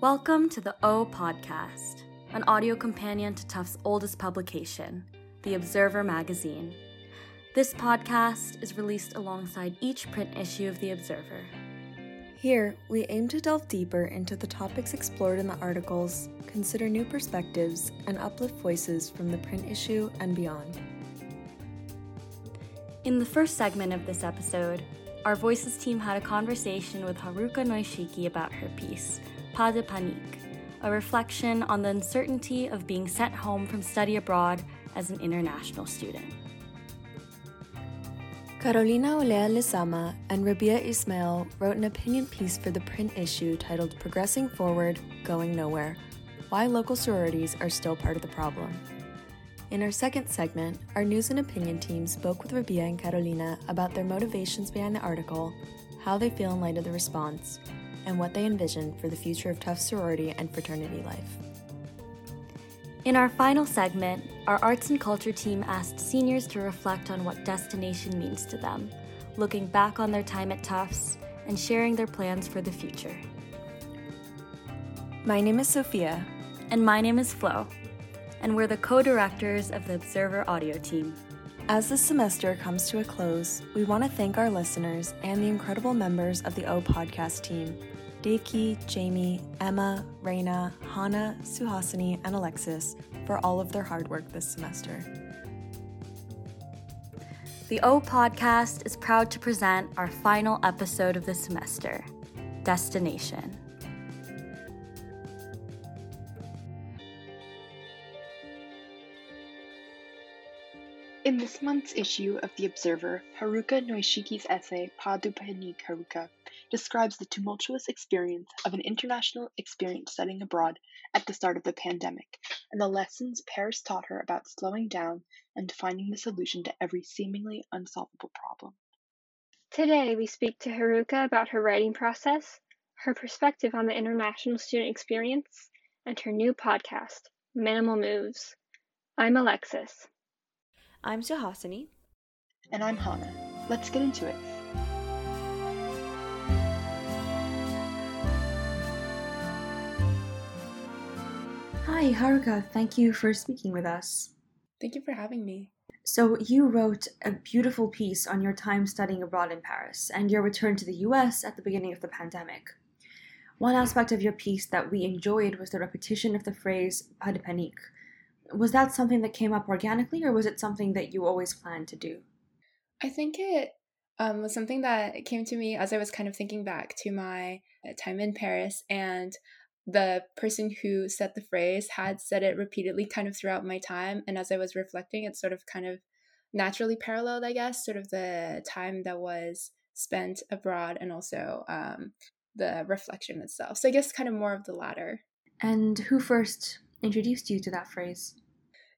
Welcome to the O Podcast, an audio companion to Tufts' oldest publication, The Observer magazine. This podcast is released alongside each print issue of The Observer. Here, we aim to delve deeper into the topics explored in the articles, consider new perspectives, and uplift voices from the print issue and beyond. In the first segment of this episode, our Voices team had a conversation with Haruka Noishiki about her piece, Pas de Panique, a reflection on the uncertainty of being sent home from study abroad as an international student. Carolina Olea Lezama and Rabiya Ismail wrote an opinion piece for the print issue titled Progressing Forward, Going Nowhere Why Local Sororities Are Still Part of the Problem. In our second segment, our news and opinion team spoke with Rabiya and Carolina about their motivations behind the article, how they feel in light of the response, and what they envision for the future of Tufts sorority and fraternity life. In our final segment, our arts and culture team asked seniors to reflect on what destination means to them, looking back on their time at Tufts and sharing their plans for the future. My name is Sophia. And my name is Flo, and we're the co directors of the Observer audio team. As this semester comes to a close, we want to thank our listeners and the incredible members of the O podcast team Devki, Jamie, Emma, Reina, Hanna, Suhasini, and Alexis for all of their hard work this semester. The O podcast is proud to present our final episode of the semester Destination. In this month's issue of The Observer, Haruka Noishiki's essay de Haruka describes the tumultuous experience of an international experience studying abroad at the start of the pandemic and the lessons Paris taught her about slowing down and finding the solution to every seemingly unsolvable problem. Today, we speak to Haruka about her writing process, her perspective on the international student experience, and her new podcast, Minimal Moves. I'm Alexis. I'm Suhasini. And I'm Hanna. Let's get into it. Hi, Haruka. Thank you for speaking with us. Thank you for having me. So, you wrote a beautiful piece on your time studying abroad in Paris and your return to the US at the beginning of the pandemic. One aspect of your piece that we enjoyed was the repetition of the phrase pas de panique, was that something that came up organically or was it something that you always planned to do i think it um, was something that came to me as i was kind of thinking back to my uh, time in paris and the person who said the phrase had said it repeatedly kind of throughout my time and as i was reflecting it sort of kind of naturally paralleled i guess sort of the time that was spent abroad and also um, the reflection itself. So i guess kind of more of the latter. And who first introduced you to that phrase?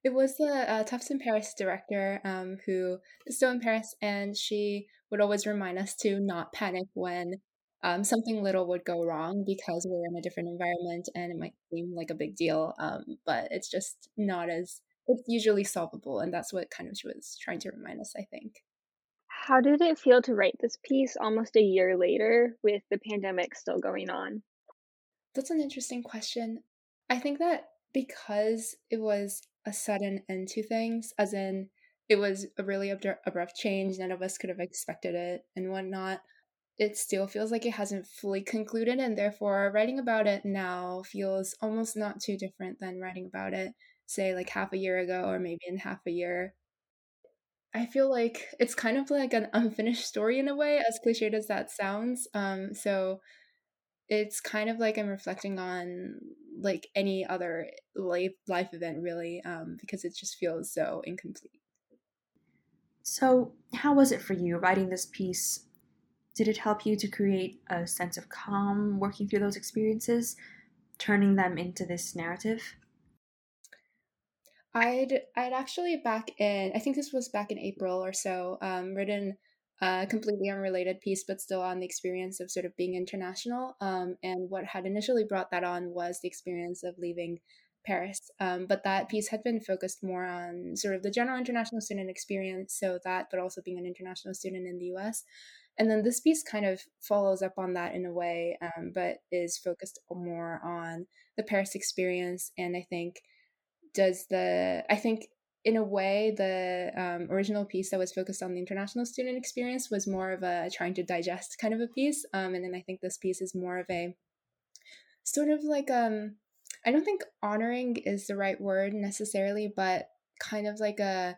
It was the uh, Tufts in Paris director um, who is still in Paris, and she would always remind us to not panic when um, something little would go wrong because we're in a different environment and it might seem like a big deal, um, but it's just not as it's usually solvable, and that's what kind of she was trying to remind us. I think. How did it feel to write this piece almost a year later with the pandemic still going on? That's an interesting question. I think that because it was a sudden end to things, as in it was a really abrupt change. None of us could have expected it and whatnot. It still feels like it hasn't fully concluded, and therefore, writing about it now feels almost not too different than writing about it, say, like half a year ago or maybe in half a year. I feel like it's kind of like an unfinished story in a way, as cliched as that sounds. Um, so it's kind of like I'm reflecting on like any other life life event really um, because it just feels so incomplete. So, how was it for you writing this piece? Did it help you to create a sense of calm working through those experiences, turning them into this narrative? I'd I'd actually back in I think this was back in April or so um, written a completely unrelated piece, but still on the experience of sort of being international. Um, and what had initially brought that on was the experience of leaving Paris. Um, but that piece had been focused more on sort of the general international student experience, so that, but also being an international student in the US. And then this piece kind of follows up on that in a way, um, but is focused more on the Paris experience. And I think does the, I think in a way, the um, original piece that was focused on the international student experience was more of a trying to digest kind of a piece. Um, and then I think this piece is more of a sort of like, um, I don't think honoring is the right word necessarily, but kind of like a,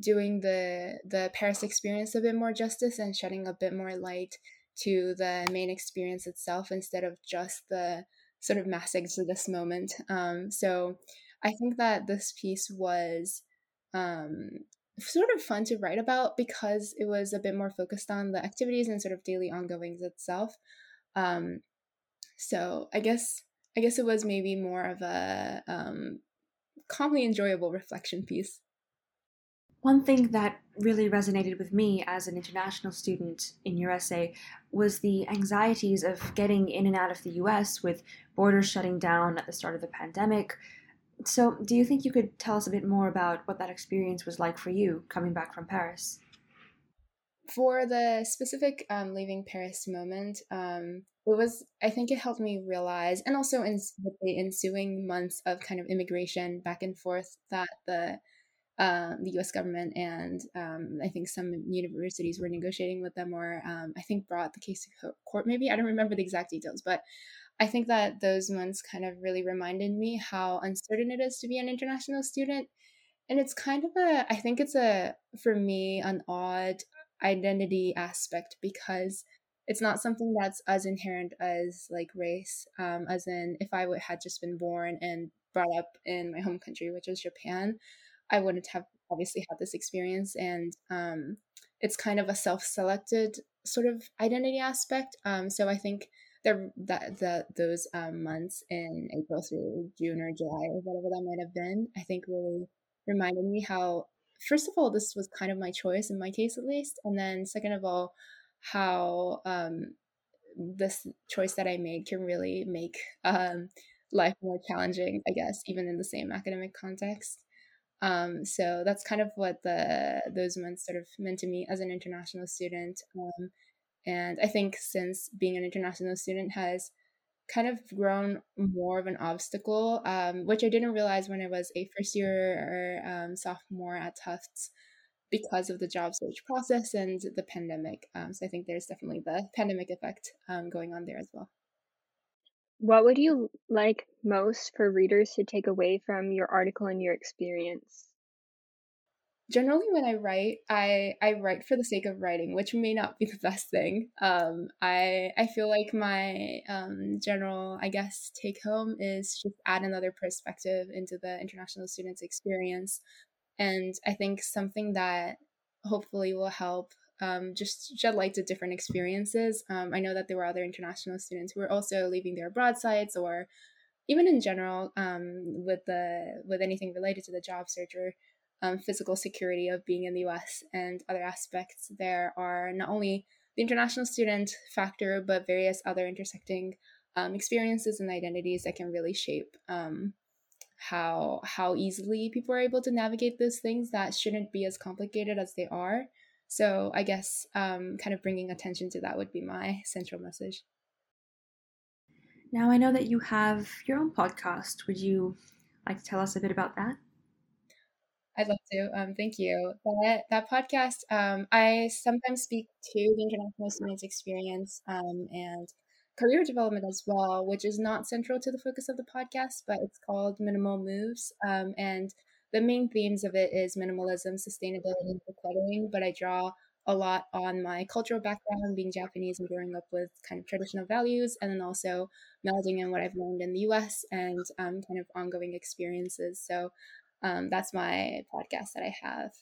doing the the Paris experience a bit more justice and shedding a bit more light to the main experience itself instead of just the sort of mass exodus moment. Um, so I think that this piece was um, sort of fun to write about because it was a bit more focused on the activities and sort of daily ongoings itself. Um, so I guess I guess it was maybe more of a um, calmly enjoyable reflection piece. One thing that really resonated with me as an international student in your essay was the anxieties of getting in and out of the US with borders shutting down at the start of the pandemic. So, do you think you could tell us a bit more about what that experience was like for you coming back from Paris? For the specific um, leaving Paris moment, um, it was, I think it helped me realize, and also in the ensuing months of kind of immigration back and forth, that the um, the U.S. government and um, I think some universities were negotiating with them, or um, I think brought the case to court. Maybe I don't remember the exact details, but I think that those months kind of really reminded me how uncertain it is to be an international student, and it's kind of a I think it's a for me an odd identity aspect because it's not something that's as inherent as like race um, as in if i would had just been born and brought up in my home country which is japan I wouldn't have obviously had this experience. And um, it's kind of a self selected sort of identity aspect. Um, so I think the, that the, those um, months in April through June or July or whatever that might have been, I think really reminded me how, first of all, this was kind of my choice in my case at least. And then, second of all, how um, this choice that I made can really make um, life more challenging, I guess, even in the same academic context. Um, so that's kind of what the those months sort of meant to me as an international student. Um, and I think since being an international student has kind of grown more of an obstacle, um, which I didn't realize when I was a first year or um, sophomore at Tufts because of the job search process and the pandemic. Um, so I think there's definitely the pandemic effect um, going on there as well. What would you like most for readers to take away from your article and your experience? Generally, when I write, I, I write for the sake of writing, which may not be the best thing. Um, I I feel like my um, general, I guess, take home is just add another perspective into the international students' experience, and I think something that hopefully will help um, just shed light to different experiences. Um, I know that there were other international students who were also leaving their abroad sites or even in general um, with the with anything related to the job search or um, physical security of being in the US and other aspects. There are not only the international student factor, but various other intersecting um, experiences and identities that can really shape um, how how easily people are able to navigate those things that shouldn't be as complicated as they are. So I guess um, kind of bringing attention to that would be my central message. Now I know that you have your own podcast. Would you like to tell us a bit about that? I'd love to. Um, thank you. That that podcast, um, I sometimes speak to the international students experience um, and career development as well, which is not central to the focus of the podcast, but it's called Minimal Moves. Um, and the main themes of it is minimalism, sustainability, and decluttering, but I draw a lot on my cultural background, being Japanese and growing up with kind of traditional values, and then also melding in what I've learned in the US and um, kind of ongoing experiences. So um, that's my podcast that I have.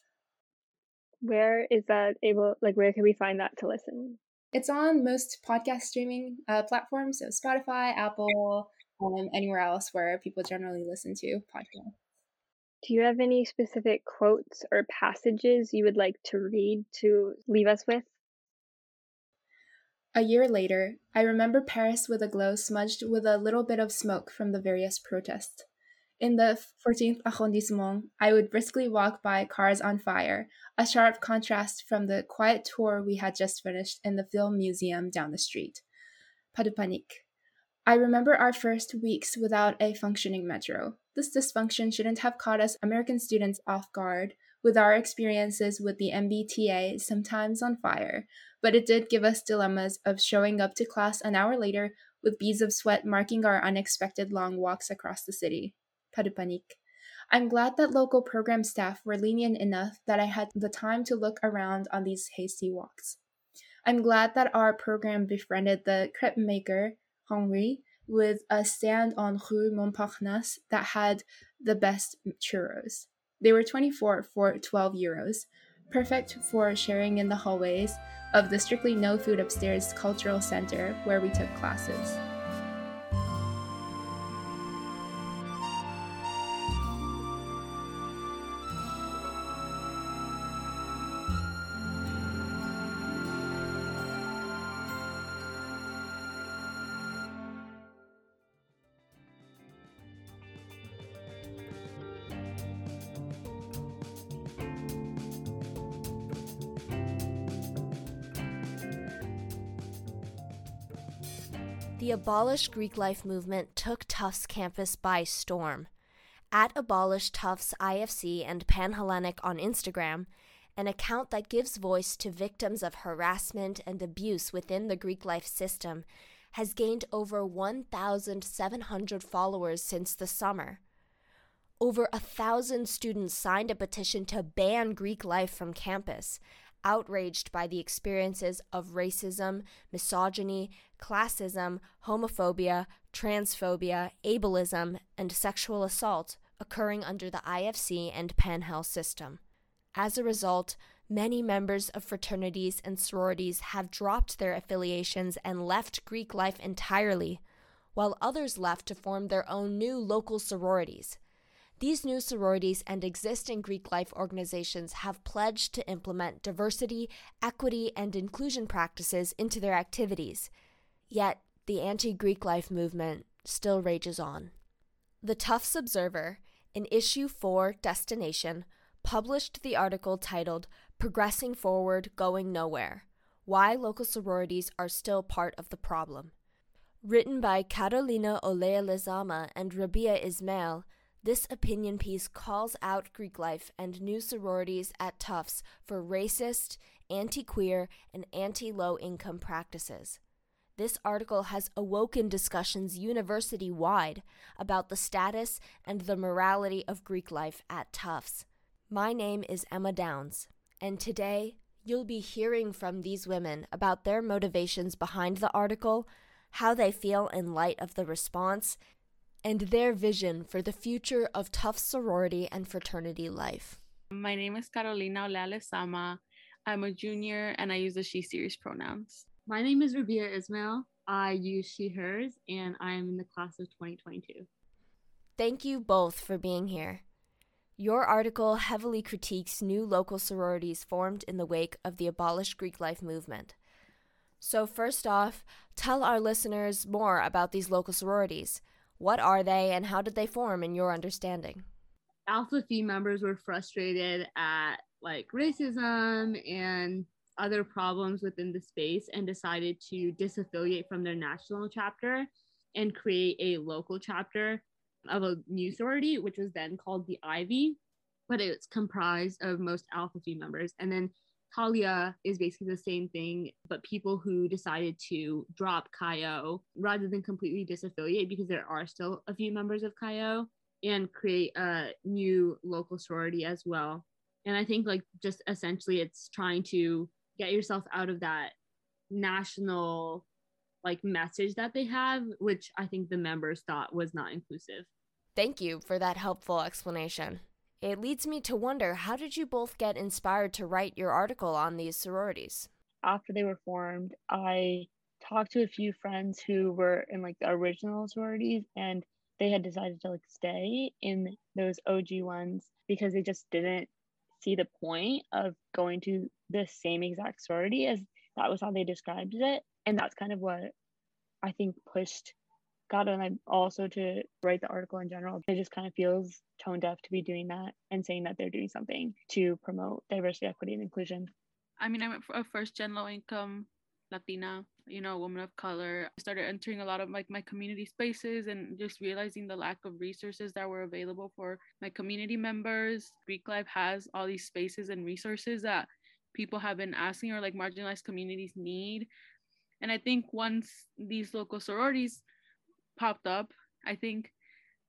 Where is that able, like, where can we find that to listen? It's on most podcast streaming uh, platforms, so Spotify, Apple, um, anywhere else where people generally listen to podcasts. Do you have any specific quotes or passages you would like to read to leave us with? A year later, I remember Paris with a glow smudged with a little bit of smoke from the various protests. In the 14th arrondissement, I would briskly walk by cars on fire, a sharp contrast from the quiet tour we had just finished in the film museum down the street. Pas de panique. I remember our first weeks without a functioning metro. This dysfunction shouldn't have caught us American students off guard with our experiences with the MBTA sometimes on fire, but it did give us dilemmas of showing up to class an hour later with beads of sweat marking our unexpected long walks across the city. Panique. I'm glad that local program staff were lenient enough that I had the time to look around on these hasty walks. I'm glad that our program befriended the crepe maker, Henri, with a stand on Rue Montparnasse that had the best churros. They were 24 for 12 euros, perfect for sharing in the hallways of the strictly no food upstairs cultural center where we took classes. The Abolish Greek Life movement took Tufts campus by storm. At Abolish Tufts IFC and Panhellenic on Instagram, an account that gives voice to victims of harassment and abuse within the Greek life system, has gained over 1,700 followers since the summer. Over a thousand students signed a petition to ban Greek life from campus, outraged by the experiences of racism, misogyny, classism, homophobia, transphobia, ableism, and sexual assault occurring under the IFC and Panhell system. As a result, many members of fraternities and sororities have dropped their affiliations and left Greek life entirely, while others left to form their own new local sororities. These new sororities and existing Greek life organizations have pledged to implement diversity, equity, and inclusion practices into their activities. Yet, the anti Greek life movement still rages on. The Tufts Observer, in issue 4 Destination, published the article titled Progressing Forward, Going Nowhere Why Local Sororities Are Still Part of the Problem. Written by Carolina Olea Lezama and Rabiya Ismail, this opinion piece calls out Greek life and new sororities at Tufts for racist, anti queer, and anti low income practices. This article has awoken discussions university wide about the status and the morality of Greek life at Tufts. My name is Emma Downs, and today you'll be hearing from these women about their motivations behind the article, how they feel in light of the response, and their vision for the future of Tufts sorority and fraternity life. My name is Carolina Olea Lezama. I'm a junior and I use the she series pronouns. My name is Rabiya Ismail. I use she hers and I am in the class of 2022. Thank you both for being here. Your article heavily critiques new local sororities formed in the wake of the Abolish Greek Life movement. So, first off, tell our listeners more about these local sororities. What are they and how did they form in your understanding? Alpha Phi members were frustrated at like racism and other problems within the space and decided to disaffiliate from their national chapter and create a local chapter of a new sorority, which was then called the Ivy, but it's comprised of most Alpha Phi members. And then Talia is basically the same thing, but people who decided to drop Chi O rather than completely disaffiliate because there are still a few members of Chi O and create a new local sorority as well. And I think like just essentially it's trying to get yourself out of that national like message that they have, which I think the members thought was not inclusive. Thank you for that helpful explanation. It leads me to wonder how did you both get inspired to write your article on these sororities? After they were formed, I talked to a few friends who were in like the original sororities and they had decided to like stay in those OG ones because they just didn't see the point of going to the same exact sorority as that was how they described it. And that's kind of what I think pushed got on like also to write the article in general. It just kind of feels tone deaf to be doing that and saying that they're doing something to promote diversity, equity, and inclusion. I mean, I'm a first gen low income Latina, you know, woman of color. I started entering a lot of like my community spaces and just realizing the lack of resources that were available for my community members. Greek Life has all these spaces and resources that people have been asking or like marginalized communities need. And I think once these local sororities popped up, I think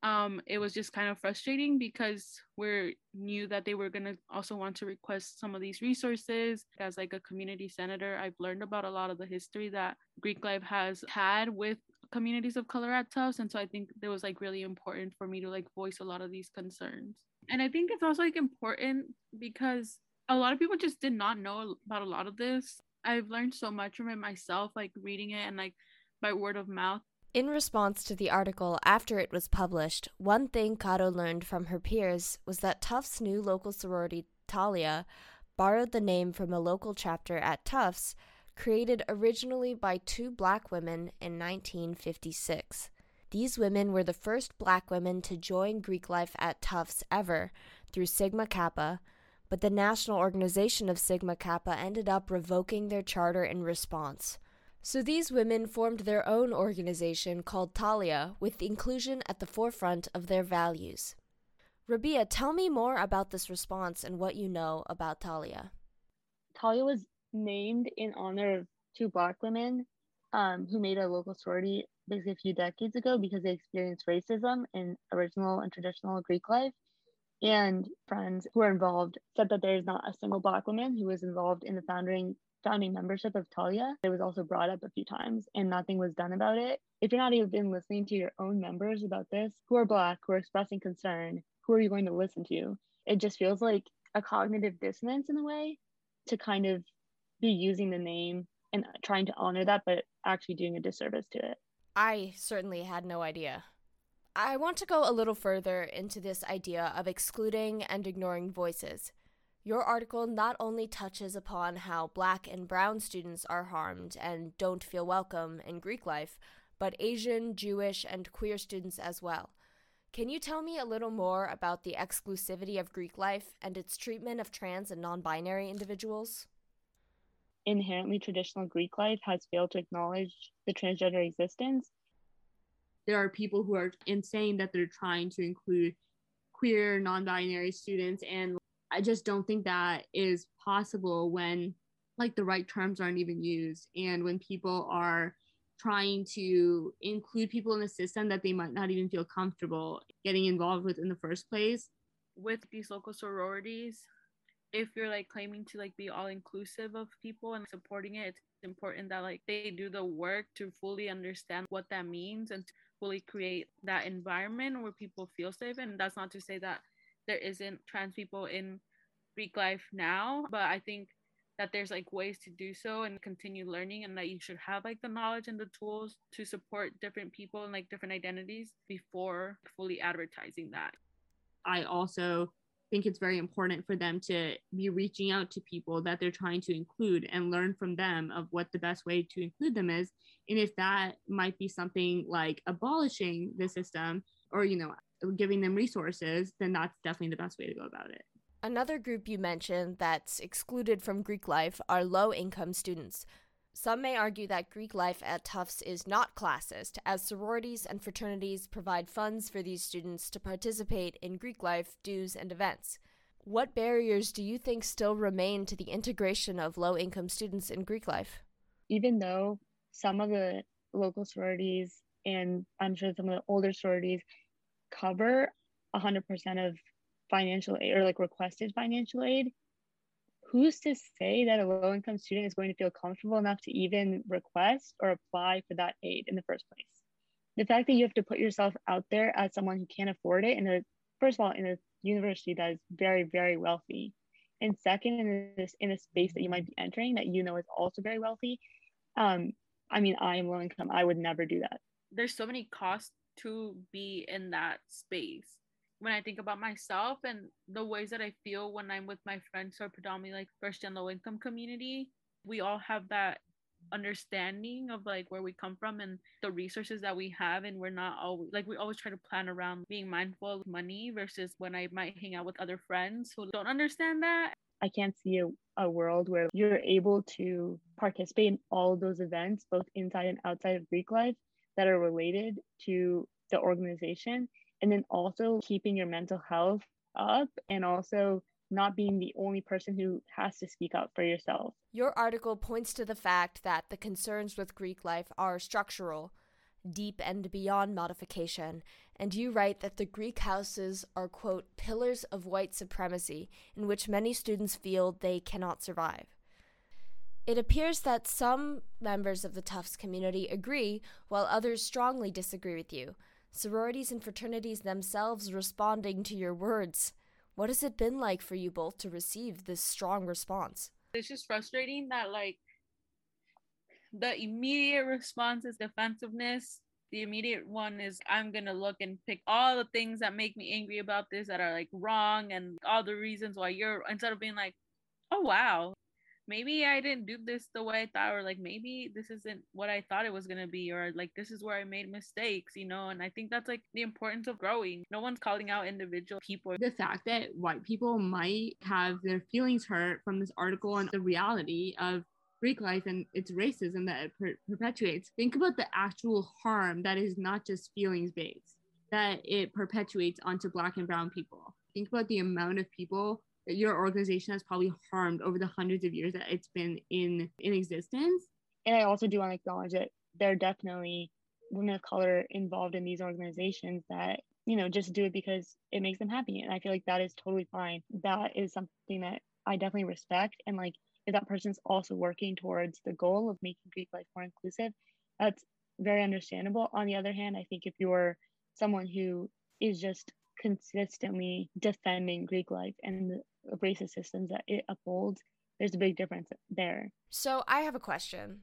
um, it was just kind of frustrating because we knew that they were going to also want to request some of these resources. As like a community senator, I've learned about a lot of the history that Greek life has had with communities of color at Tufts. And so I think it was like really important for me to like voice a lot of these concerns. And I think it's also like important because a lot of people just did not know about a lot of this. I've learned so much from it myself, like reading it and like by word of mouth. In response to the article after it was published, one thing Caro learned from her peers was that Tufts' new local sorority, Talia, borrowed the name from a local chapter at Tufts, created originally by two black women in 1956. These women were the first black women to join Greek life at Tufts ever through Sigma Kappa, but the national organization of Sigma Kappa ended up revoking their charter in response. So these women formed their own organization called Talia with inclusion at the forefront of their values. Rabiya, tell me more about this response and what you know about Talia. Talia was named in honor of two black women um, who made a local sorority basically a few decades ago because they experienced racism in original and traditional Greek life. And friends who are involved said that there is not a single black woman who was involved in the founding founding membership of Thalia. It was also brought up a few times and nothing was done about it. If you're not even listening to your own members about this, who are Black, who are expressing concern, who are you going to listen to? It just feels like a cognitive dissonance in a way to kind of be using the name and trying to honor that, but actually doing a disservice to it. I certainly had no idea. I want to go a little further into this idea of excluding and ignoring voices. Your article not only touches upon how black and brown students are harmed and don't feel welcome in Greek life, but Asian, Jewish, and queer students as well. Can you tell me a little more about the exclusivity of Greek life and its treatment of trans and non binary individuals? Inherently traditional Greek life has failed to acknowledge the transgender existence. There are people who are insane that they're trying to include queer, non binary students and I just don't think that is possible when like the right terms aren't even used and when people are trying to include people in a system that they might not even feel comfortable getting involved with in the first place. With these local sororities if you're like claiming to like be all inclusive of people and supporting it it's important that like they do the work to fully understand what that means and to fully create that environment where people feel safe. And that's not to say that there isn't trans people in Greek life now, but I think that there's like ways to do so and continue learning and that you should have like the knowledge and the tools to support different people and like different identities before fully advertising that. I also think it's very important for them to be reaching out to people that they're trying to include and learn from them of what the best way to include them is and if that might be something like abolishing the system or you know giving them resources, then that's definitely the best way to go about it. Another group you mentioned that's excluded from Greek life are low income students. Some may argue that Greek life at Tufts is not classist, as sororities and fraternities provide funds for these students to participate in Greek life dues and events. What barriers do you think still remain to the integration of low income students in Greek life? Even though some of the local sororities and I'm sure some of the older sororities cover 100% of financial aid or like requested financial aid, who's to say that a low income student is going to feel comfortable enough to even request or apply for that aid in the first place? The fact that you have to put yourself out there as someone who can't afford it in a first of all in a university that is very very wealthy and second in this in a space that you might be entering that you know is also very wealthy um i mean i am low income i would never do that there's so many costs to be in that space when I think about myself and the ways that I feel when I'm with my friends are predominantly like first and low income community, we all have that understanding of like where we come from and the resources that we have and we're not always like we always try to plan around being mindful of money versus when I might hang out with other friends who don't understand that. I can't see a, a world where you're able to participate in all those events, both inside and outside of Greek life, that are related to the organization. And then also keeping your mental health up and also not being the only person who has to speak up for yourself. Your article points to the fact that the concerns with Greek life are structural, deep and beyond modification, and you write that the Greek houses are, quote, pillars of white supremacy in which many students feel they cannot survive. It appears that some members of the Tufts community agree, while others strongly disagree with you. Sororities and fraternities themselves responding to your words. What has it been like for you both to receive this strong response? It's just frustrating that, like, the immediate response is defensiveness. The immediate one is I'm gonna look and pick all the things that make me angry about this that are like wrong and all the reasons why you're instead of being like, oh wow, maybe I didn't do this the way I thought, or like maybe this isn't what I thought it was gonna be, or like this is where I made mistakes, you know. And I think that's like the importance of growing. No one's calling out individual people. The fact that white people might have their feelings hurt from this article and the reality of Greek life and its racism that it per- perpetuates. Think about the actual harm that is not just feelings based, that it perpetuates onto Black and Brown people. Think about the amount of people your organization has probably harmed over the hundreds of years that it's been in in existence. And i also do want to acknowledge that there are definitely women of color involved in these organizations that you know just do it because it makes them happy. And i feel like that is totally fine. That is something that i definitely respect. And like if that person's also working towards the goal of making greek life more inclusive that's very understandable. On the other hand i think if you're someone who is just consistently defending greek life and racist systems that it upholds, there's a big difference there. So I have a question.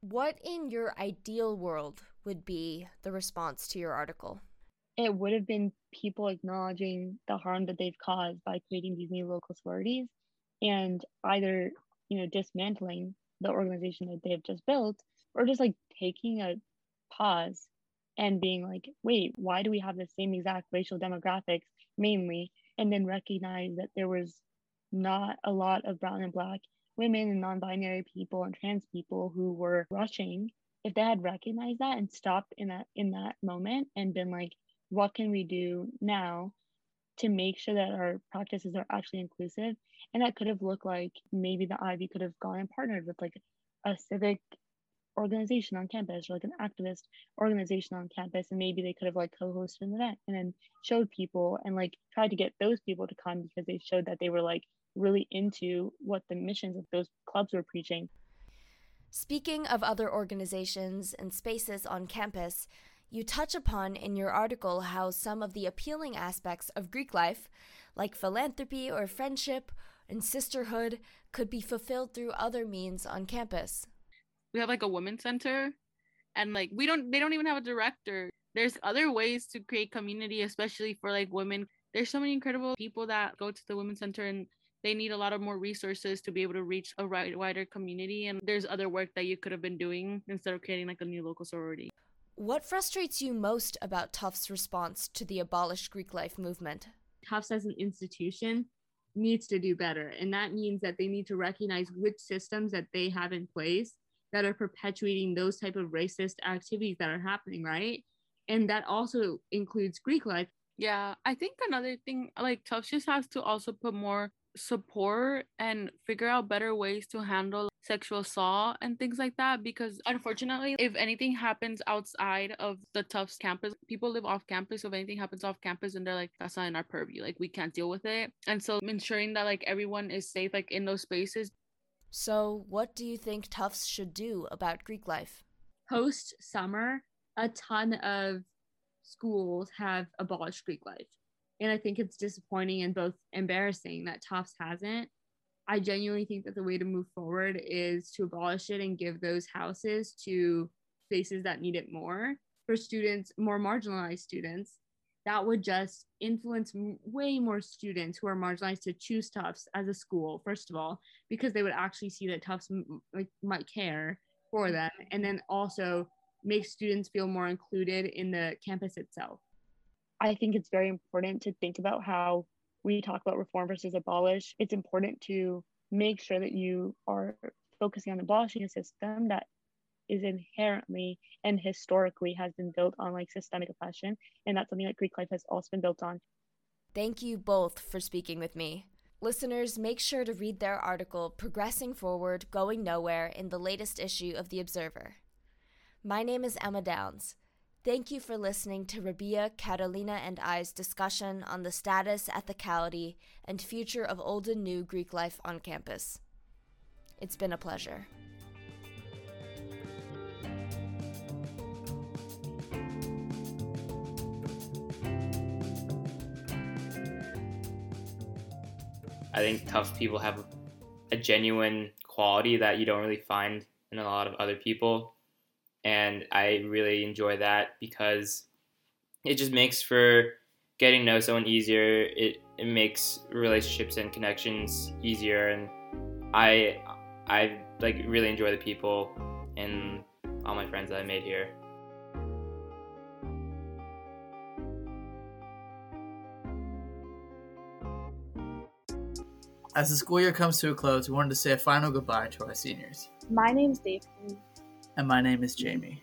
What in your ideal world would be the response to your article? It would have been people acknowledging the harm that they've caused by creating these new local sororities and either, you know, dismantling the organization that they've just built or just like taking a pause and being like, wait, why do we have the same exact racial demographics mainly and then recognize that there was not a lot of brown and black women and non-binary people and trans people who were rushing. If they had recognized that and stopped in that in that moment and been like what can we do now to make sure that our practices are actually inclusive? And that could have looked like maybe the ivy could have gone and partnered with like a civic organization on campus or like an activist organization on campus and maybe they could have like co-hosted an event and then showed people and like tried to get those people to come because they showed that they were like really into what the missions of those clubs were preaching. Speaking of other organizations and spaces on campus you touch upon in your article how some of the appealing aspects of Greek life, like philanthropy or friendship and sisterhood, could be fulfilled through other means on campus we have like a women's center and like we don't they don't even have a director. There's other ways to create community especially for like women. There's so many incredible people that go to the women's center and they need a lot of more resources to be able to reach a wider community and there's other work that you could have been doing instead of creating like a new local sorority. What frustrates you most about tufts response to the abolish greek life movement? Tufts as an institution needs to do better and that means that they need to recognize which systems that they have in place that are perpetuating those type of racist activities that are happening right? And that also includes greek life. Yeah i think another thing like tufts just has to also put more support and figure out better ways to handle sexual assault and things like that because unfortunately if anything happens outside of the tufts campus people live off campus. So if anything happens off campus and they're like that's not in our purview like we can't deal with it. And so ensuring that like everyone is safe like in those spaces so, what do you think Tufts should do about Greek life? Post summer, a ton of schools have abolished Greek life. And I think it's disappointing and both embarrassing that Tufts hasn't. I genuinely think that the way to move forward is to abolish it and give those houses to spaces that need it more for students, more marginalized students, that would just influence way more students who are marginalized to choose Tufts as a school, first of all, because they would actually see that Tufts like might care for mm-hmm. them and then also make students feel more included in the campus itself. I think it's very important to think about how we talk about reform versus abolish. It's important to make sure that you are focusing on abolishing a system that is inherently and historically has been built on like systemic oppression and that's something that greek life has also been built on thank you both for speaking with me Listeners, make sure to read their article, Progressing Forward, Going Nowhere, in the latest issue of The Observer. My name is Emma Downs. Thank you for listening to Rabiya, Catalina, and I's discussion on the status, ethicality, and future of old and new Greek life on campus. It's been a pleasure. I think Tufts people have a genuine quality that you don't really find in a lot of other people. And I really enjoy that because it just makes for getting to know someone easier. It, it makes relationships and connections easier. And I, I like really enjoy the people and all my friends that I made here. As the school year comes to a close, we wanted to say a final goodbye to our seniors. My name's Dave. And my name is Jamie.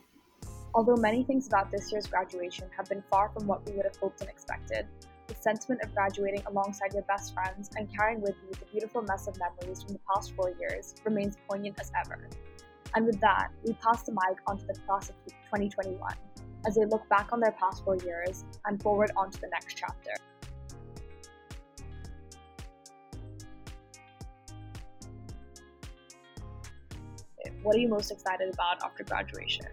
Although many things about this year's graduation have been far from what we would have hoped and expected, the sentiment of graduating alongside your best friends and carrying with you the beautiful mess of memories from the past four years remains poignant as ever. And with that, we pass the mic onto the class of 2021 as they look back on their past four years and forward onto the next chapter. What are you most excited about after graduation?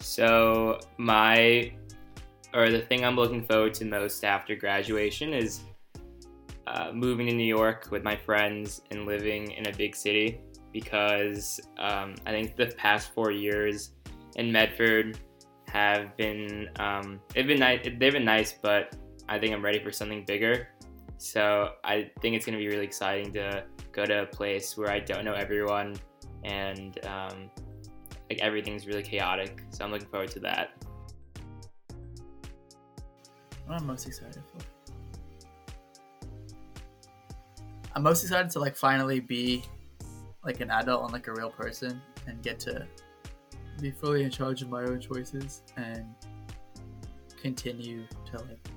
So, my, or the thing I'm looking forward to most after graduation is uh, moving to New York with my friends and living in a big city because um, I think the past four years in Medford have been um, they've been nice they've been nice but I think I'm ready for something bigger so I think it's gonna be really exciting to go to a place where I don't know everyone and um, like everything's really chaotic. So I'm looking forward to that. What I'm most excited for. I'm most excited to like finally be like an adult and like a real person and get to be fully in charge of my own choices and continue to like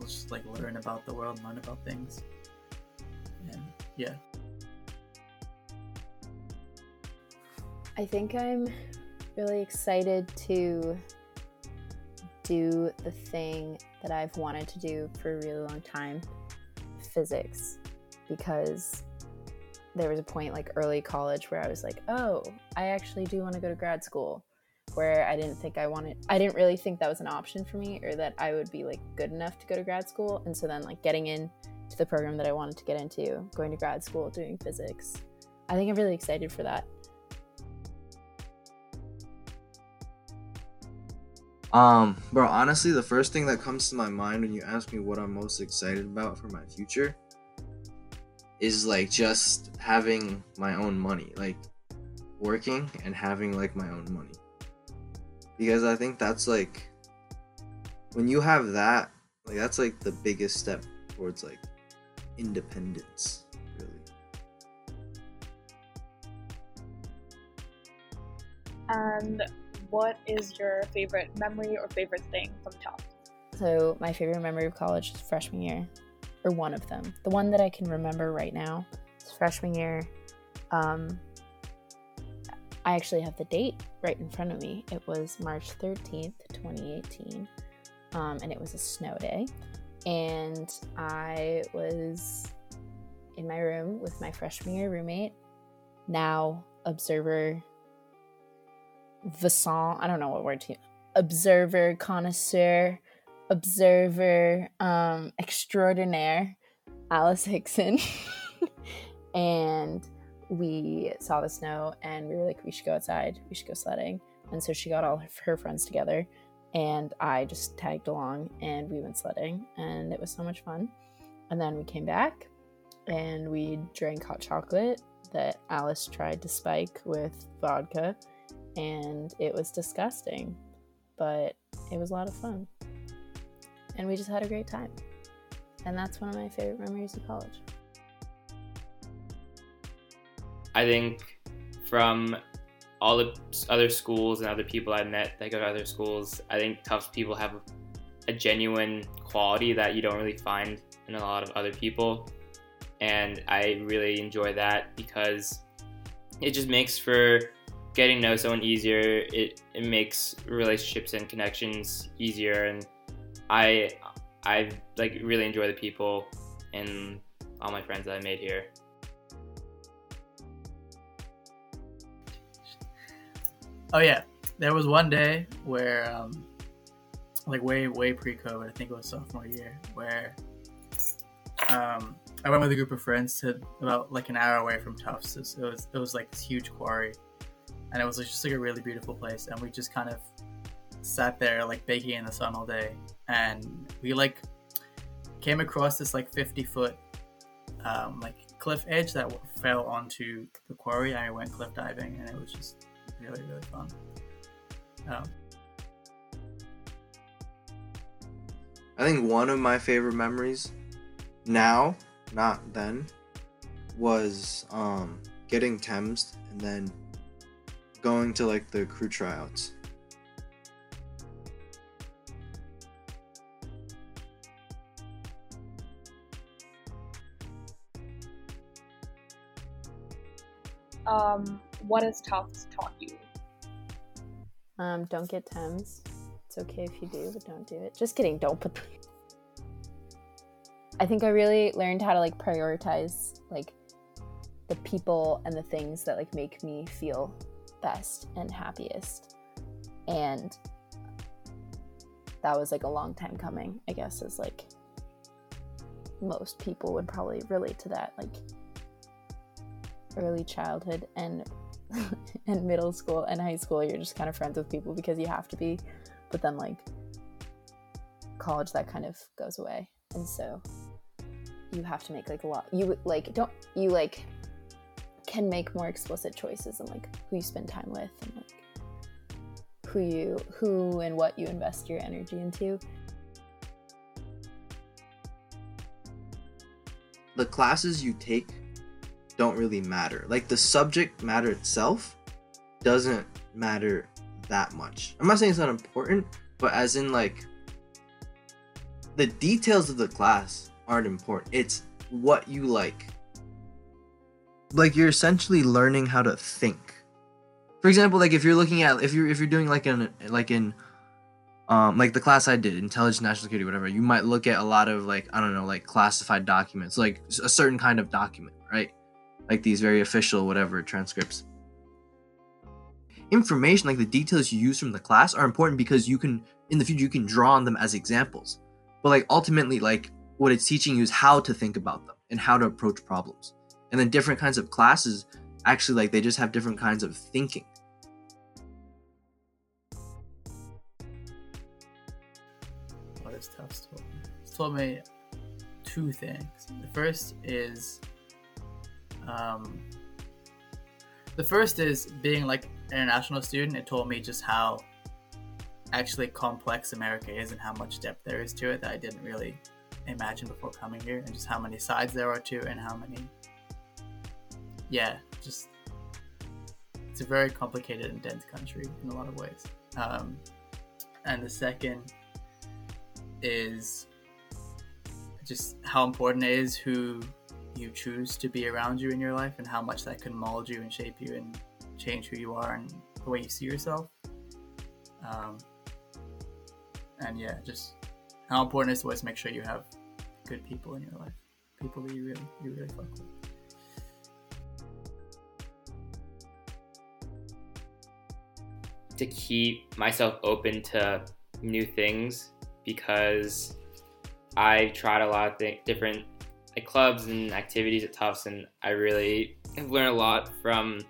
just like learn about the world, and learn about things. And yeah. I think I'm really excited to do the thing that I've wanted to do for a really long time physics because there was a point like early college where I was like, oh, I actually do want to go to grad school. Where I didn't think I wanted, I didn't really think that was an option for me or that I would be like good enough to go to grad school. And so then, like, getting in to the program that I wanted to get into, going to grad school, doing physics, I think I'm really excited for that. Um, bro, honestly, the first thing that comes to my mind when you ask me what I'm most excited about for my future is like just having my own money, like working and having like my own money. Because I think that's like when you have that, like that's like the biggest step towards like independence, really. And what is your favorite memory or favorite thing from Tufts? So, my favorite memory of college is freshman year, or one of them. The one that I can remember right now is freshman year. Um, I actually have the date right in front of me. It was March 13th, 2018, um, and it was a snow day. And I was in my room with my freshman year roommate, now observer Vasant, I don't know what word to use, observer, connoisseur, observer, um, extraordinaire, Alice Hickson. and we saw the snow and we were like, we should go outside, we should go sledding. And so she got all her friends together and I just tagged along and we went sledding and it was so much fun. And then we came back and we drank hot chocolate that Alice tried to spike with vodka and it was disgusting, but it was a lot of fun. And we just had a great time. And that's one of my favorite memories of college. I think from all the other schools and other people I met that go to other schools, I think Tufts people have a genuine quality that you don't really find in a lot of other people. And I really enjoy that because it just makes for getting to know someone easier. It, it makes relationships and connections easier. And I, I like really enjoy the people and all my friends that I made here. Oh yeah, there was one day where, um, like way way pre-COVID, I think it was sophomore year, where um, I went with a group of friends to about like an hour away from Tufts. It was it was like this huge quarry, and it was just like a really beautiful place. And we just kind of sat there like baking in the sun all day, and we like came across this like 50 foot um, like cliff edge that fell onto the quarry. I went cliff diving, and it was just really really fun. Um, I think one of my favorite memories now, not then, was um getting Thames and then going to like the crew tryouts. Um, what has Tufts taught you? Um, don't get Thames. It's okay if you do, but don't do it. Just kidding. Don't put. I think I really learned how to like prioritize like the people and the things that like make me feel best and happiest. And that was like a long time coming, I guess, is like most people would probably relate to that. Like early childhood and and middle school and high school, you're just kind of friends with people because you have to be. But then like college that kind of goes away. And so you have to make like a lot you like don't you like can make more explicit choices and like who you spend time with and like who you who and what you invest your energy into The classes you take don't really matter. Like the subject matter itself doesn't matter that much. I'm not saying it's not important, but as in like the details of the class aren't important. It's what you like. Like you're essentially learning how to think. For example, like if you're looking at if you're if you're doing like in like in um like the class I did, intelligence, national security, whatever, you might look at a lot of like I don't know, like classified documents, like a certain kind of document, right? Like these very official whatever transcripts. Information like the details you use from the class are important because you can in the future you can draw on them as examples. But like ultimately like what it's teaching you is how to think about them and how to approach problems. And then different kinds of classes actually like they just have different kinds of thinking. what has Tufts told me? It's told me two things. The first is, um, the first is being like an international student. It told me just how actually complex America is and how much depth there is to it that I didn't really imagine before coming here, and just how many sides there are to it, and how many. Yeah, just it's a very complicated and dense country in a lot of ways. Um, and the second is just how important it is who you choose to be around you in your life and how much that can mold you and shape you and change who you are and the way you see yourself. Um, and yeah, just how important it is to always make sure you have good people in your life, people that you really, you really fuck with. To keep myself open to new things because I tried a lot of th- different like, clubs and activities at Tufts, and I really have learned a lot from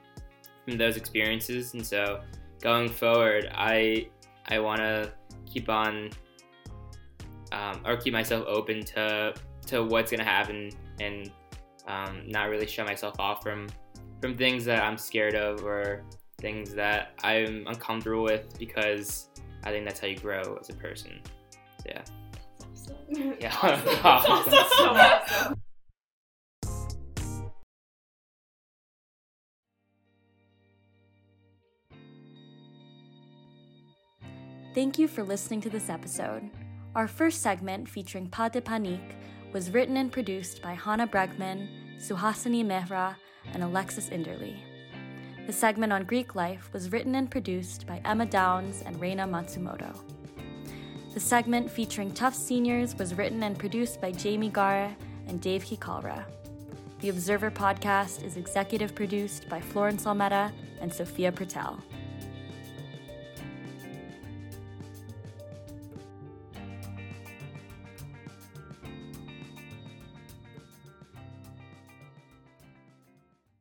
from those experiences. And so, going forward, I I want to keep on um, or keep myself open to to what's gonna happen and um, not really shut myself off from from things that I'm scared of or things that I'm uncomfortable with because I think that's how you grow as a person. So yeah. Yeah. Awesome. That's so awesome. Thank you for listening to this episode. Our first segment, featuring Pas de Panique, was written and produced by Hanna Bregman, Suhasini Mehra, and Alexis Inderly. The segment on Greek life was written and produced by Emma Downs and Reina Matsumoto. The segment featuring Tufts seniors was written and produced by Jamie Gara and Devki Kalra. The Observer podcast is executive produced by Florence Almeda and Sophia Pertel.